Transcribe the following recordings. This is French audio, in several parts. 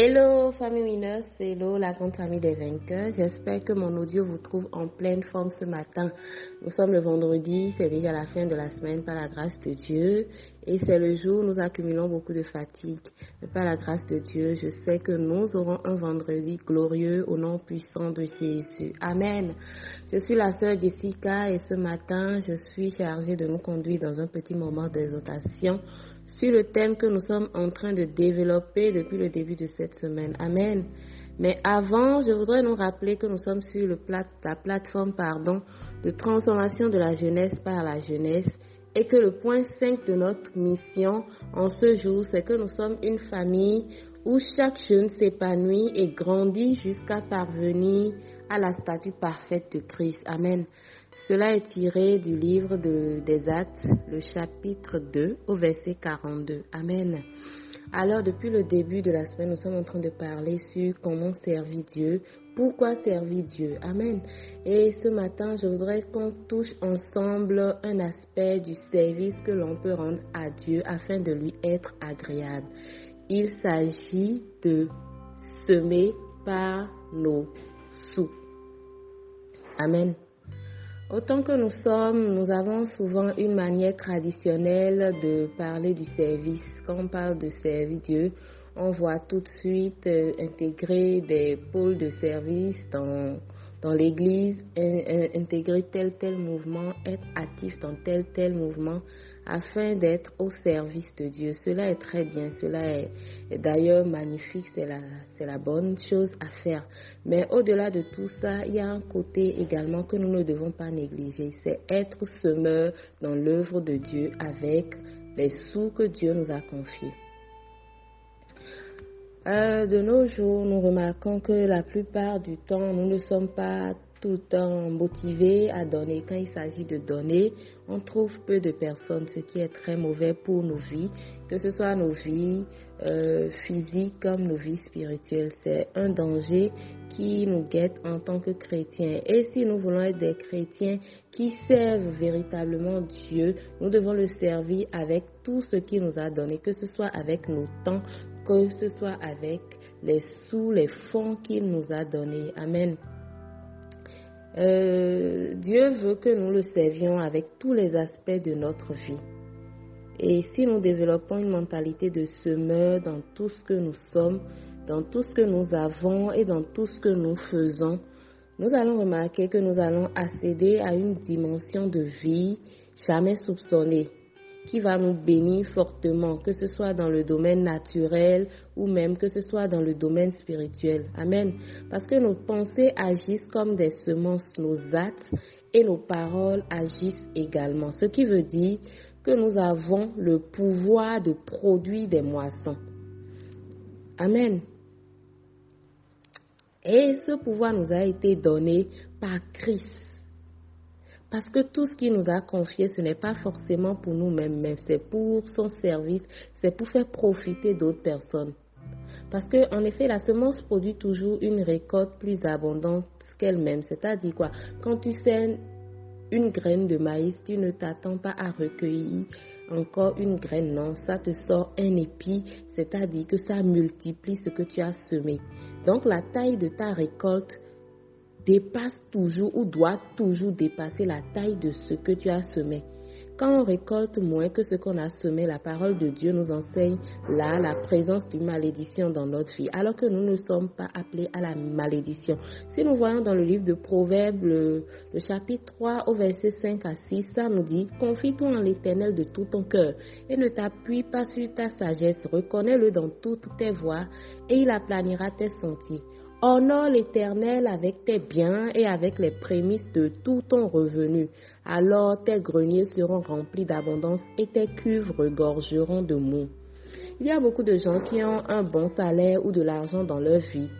Hello famille mineuse, hello la grande famille des vainqueurs. J'espère que mon audio vous trouve en pleine forme ce matin. Nous sommes le vendredi, c'est déjà la fin de la semaine par la grâce de Dieu et c'est le jour où nous accumulons beaucoup de fatigue. Mais par la grâce de Dieu, je sais que nous aurons un vendredi glorieux au nom puissant de Jésus. Amen. Je suis la sœur Jessica et ce matin, je suis chargée de nous conduire dans un petit moment d'exhortation sur le thème que nous sommes en train de développer depuis le début de cette semaine. Amen. Mais avant, je voudrais nous rappeler que nous sommes sur la plateforme pardon, de transformation de la jeunesse par la jeunesse et que le point 5 de notre mission en ce jour, c'est que nous sommes une famille où chaque jeune s'épanouit et grandit jusqu'à parvenir à la statue parfaite de Christ. Amen. Cela est tiré du livre de, des Actes, le chapitre 2, au verset 42. Amen. Alors, depuis le début de la semaine, nous sommes en train de parler sur comment servir Dieu, pourquoi servir Dieu? Amen. Et ce matin, je voudrais qu'on touche ensemble un aspect du service que l'on peut rendre à Dieu afin de lui être agréable. Il s'agit de semer par nos sous. Amen. Autant que nous sommes, nous avons souvent une manière traditionnelle de parler du service. Quand on parle de servir Dieu, on voit tout de suite euh, intégrer des pôles de service dans dans l'église, intégrer tel tel mouvement, être actif dans tel tel mouvement afin d'être au service de Dieu. Cela est très bien, cela est, d'ailleurs magnifique, c'est la, c'est la bonne chose à faire. Mais au-delà de tout ça, il y a un côté également que nous ne devons pas négliger, c'est être semeur dans l'œuvre de Dieu avec les sous que Dieu nous a confiés. Euh, de nos jours, nous remarquons que la plupart du temps, nous ne sommes pas tout le temps à donner. Quand il s'agit de donner, on trouve peu de personnes, ce qui est très mauvais pour nos vies, que ce soit nos vies euh, physiques comme nos vies spirituelles. C'est un danger qui nous guette en tant que chrétiens. Et si nous voulons être des chrétiens qui servent véritablement Dieu, nous devons le servir avec tout ce qu'il nous a donné, que ce soit avec nos temps, que ce soit avec les sous, les fonds qu'il nous a donnés. Amen. Euh, Dieu veut que nous le servions avec tous les aspects de notre vie. Et si nous développons une mentalité de semeur dans tout ce que nous sommes, dans tout ce que nous avons et dans tout ce que nous faisons, nous allons remarquer que nous allons accéder à une dimension de vie jamais soupçonnée qui va nous bénir fortement, que ce soit dans le domaine naturel ou même que ce soit dans le domaine spirituel. Amen. Parce que nos pensées agissent comme des semences, nos actes et nos paroles agissent également. Ce qui veut dire que nous avons le pouvoir de produire des moissons. Amen. Et ce pouvoir nous a été donné par Christ. Parce que tout ce qu'il nous a confié, ce n'est pas forcément pour nous-mêmes, mais c'est pour son service, c'est pour faire profiter d'autres personnes. Parce que, en effet, la semence produit toujours une récolte plus abondante qu'elle-même. C'est-à-dire quoi? Quand tu sèmes une graine de maïs, tu ne t'attends pas à recueillir encore une graine, non, ça te sort un épi, c'est-à-dire que ça multiplie ce que tu as semé. Donc la taille de ta récolte dépasse toujours ou doit toujours dépasser la taille de ce que tu as semé. Quand on récolte moins que ce qu'on a semé, la parole de Dieu nous enseigne là la présence d'une malédiction dans notre vie, alors que nous ne sommes pas appelés à la malédiction. Si nous voyons dans le livre de Proverbes, le, chapitre 3 au verset 5 à 6, ça nous dit, confie-toi en l'éternel de tout ton cœur et ne t'appuie pas sur ta sagesse, reconnais-le dans toutes tes voies et il aplanira tes sentiers. Honore l'Éternel avec tes biens et avec les prémices de tout ton revenu. Alors tes greniers seront remplis d'abondance et tes cuves regorgeront de mou. Il y a beaucoup de gens qui ont un bon salaire ou de l'argent dans leur vie,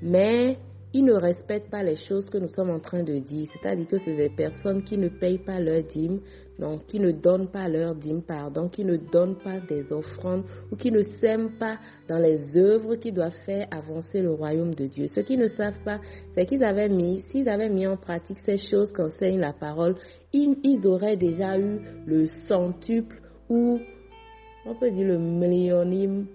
mais ils ne respectent pas les choses que nous sommes en train de dire. C'est-à-dire que c'est des personnes qui ne payent pas leur dîme, donc qui ne donnent pas leur dîme, pardon, qui ne donnent pas des offrandes ou qui ne s'aiment pas dans les œuvres qui doivent faire avancer le royaume de Dieu. Ce qu'ils ne savent pas, c'est qu'ils avaient mis, s'ils avaient mis en pratique ces choses qu'enseigne la parole, ils, auraient déjà eu le centuple ou on peut dire le millionième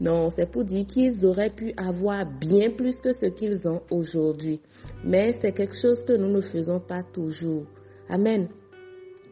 Non, c'est pour dire qu'ils auraient pu avoir bien plus que ce qu'ils ont aujourd'hui. Mais c'est quelque chose que nous ne faisons pas toujours. Amen.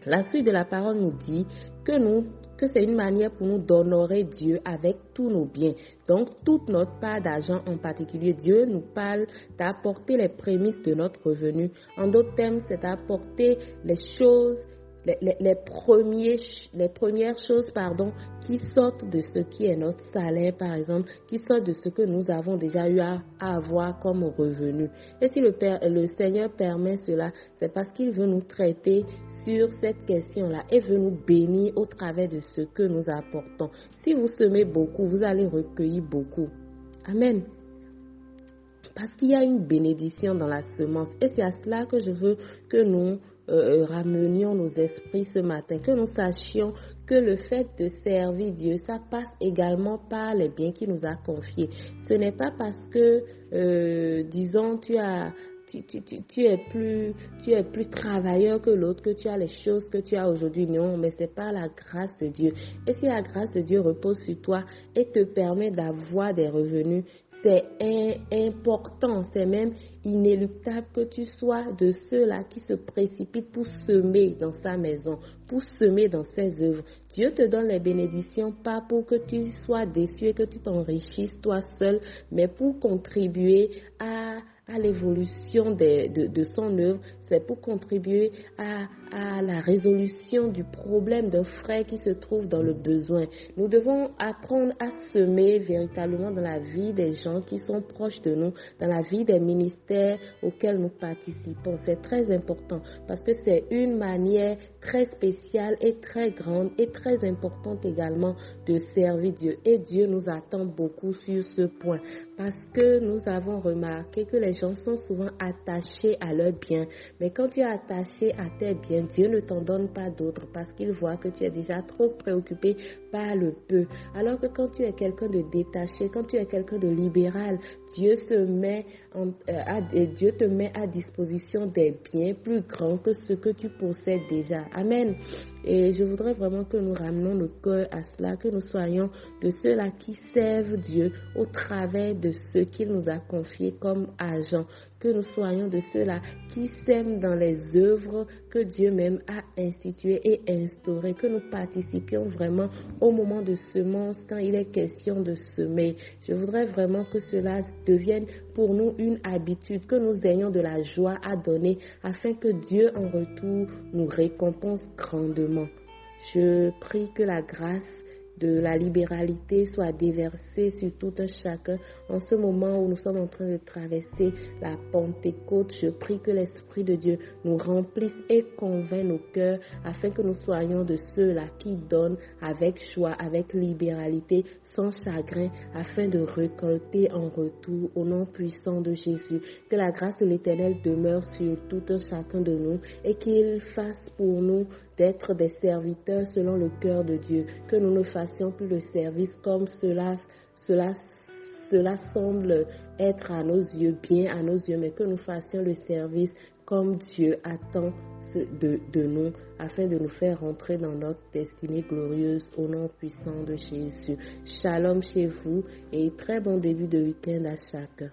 La suite de la parole nous dit que nous que c'est une manière pour nous d'honorer Dieu avec tous nos biens. Donc, toute notre part d'argent en particulier, Dieu nous parle d'apporter les prémices de notre revenu. En d'autres termes, c'est d'apporter les choses les, les premières choses pardon, qui sortent de ce qui est notre salaire, par exemple, qui sortent de ce que nous avons déjà eu à, avoir comme revenu. Et si le, Père, le Seigneur permet cela, c'est parce qu'il veut nous traiter sur cette question-là et veut nous bénir au travers de ce que nous apportons. Si vous semez beaucoup, vous allez recueillir beaucoup. Amen. Parce qu'il y a une bénédiction dans la semence. Et c'est à cela que je veux que nous euh, ramenions nos esprits ce matin, que nous sachions que le fait de servir Dieu, ça passe également par les biens qu'il nous a confiés. Ce n'est pas parce que, euh, disons, tu as tu, es plus, tu es plus travailleur que l'autre, que tu as les choses que tu as aujourd'hui. Non, mais c'est pas la grâce de Dieu. Et si la grâce de Dieu repose sur toi et te permet d'avoir des revenus, c'est important, c'est même inéluctable que tu sois de ceux-là qui se précipitent pour semer dans sa maison, pour semer dans ses œuvres. Dieu te donne les bénédictions pas pour que tu sois déçu et que tu t'enrichisses toi seul, mais pour contribuer à à l'évolution de, de, son œuvre, c'est pour contribuer à, à, la résolution du problème d'un frère qui se trouve dans le besoin. Nous devons apprendre à semer véritablement dans la vie des gens qui sont proches de nous, dans la vie des ministères auxquels nous participons. C'est très important parce que c'est une manière très spéciale et très grande et très importante également de servir Dieu. Et Dieu nous attend beaucoup sur ce point parce que nous avons remarqué que les gens sont souvent attachés à leurs biens. Mais quand tu es attaché à tes biens, Dieu ne t'en donne pas d'autres parce qu'il voit que tu es déjà trop préoccupé par le peu. Alors que quand tu es quelqu'un de détaché, quand tu es quelqu'un de libéral, Dieu se met en, euh, Dieu te met à disposition des biens plus grands que ce que tu possèdes déjà. Amen. Et je voudrais vraiment que nous ramenons nos cœur à cela, que nous soyons de ceux-là qui servent Dieu au travers de ce qu'il nous a confié comme agent, que nous soyons de ceux-là qui sèment dans les œuvres que Dieu même a instituées et instaurées, que nous participions vraiment au moment de semence quand il est question de semer. Je voudrais vraiment que cela devienne pour nous une habitude, que nous ayons de la joie à donner afin que Dieu en retour nous récompense grandement. Je prie que la grâce de la libéralité soit déversée sur tout un chacun. En ce moment où nous sommes en train de traverser la Pentecôte, je prie que l'Esprit de Dieu nous remplisse et convainc nos cœurs afin que nous soyons de ceux-là qui donnent avec joie, avec libéralité, sans chagrin, afin de récolter en retour au nom puissant de Jésus. Que la grâce de l'Éternel demeure sur tout un chacun de nous et qu'il fasse pour nous d'être des serviteurs selon le cœur de Dieu, que nous ne fassions plus le service comme cela, semble être à nos yeux, bien à nos yeux, mais que nous fassions le service comme Dieu attend de, de, nous, afin de nous faire rentrer dans notre destinée glorieuse au nom puissant de Jésus. Shalom chez vous et très bon début de week-end à chacun.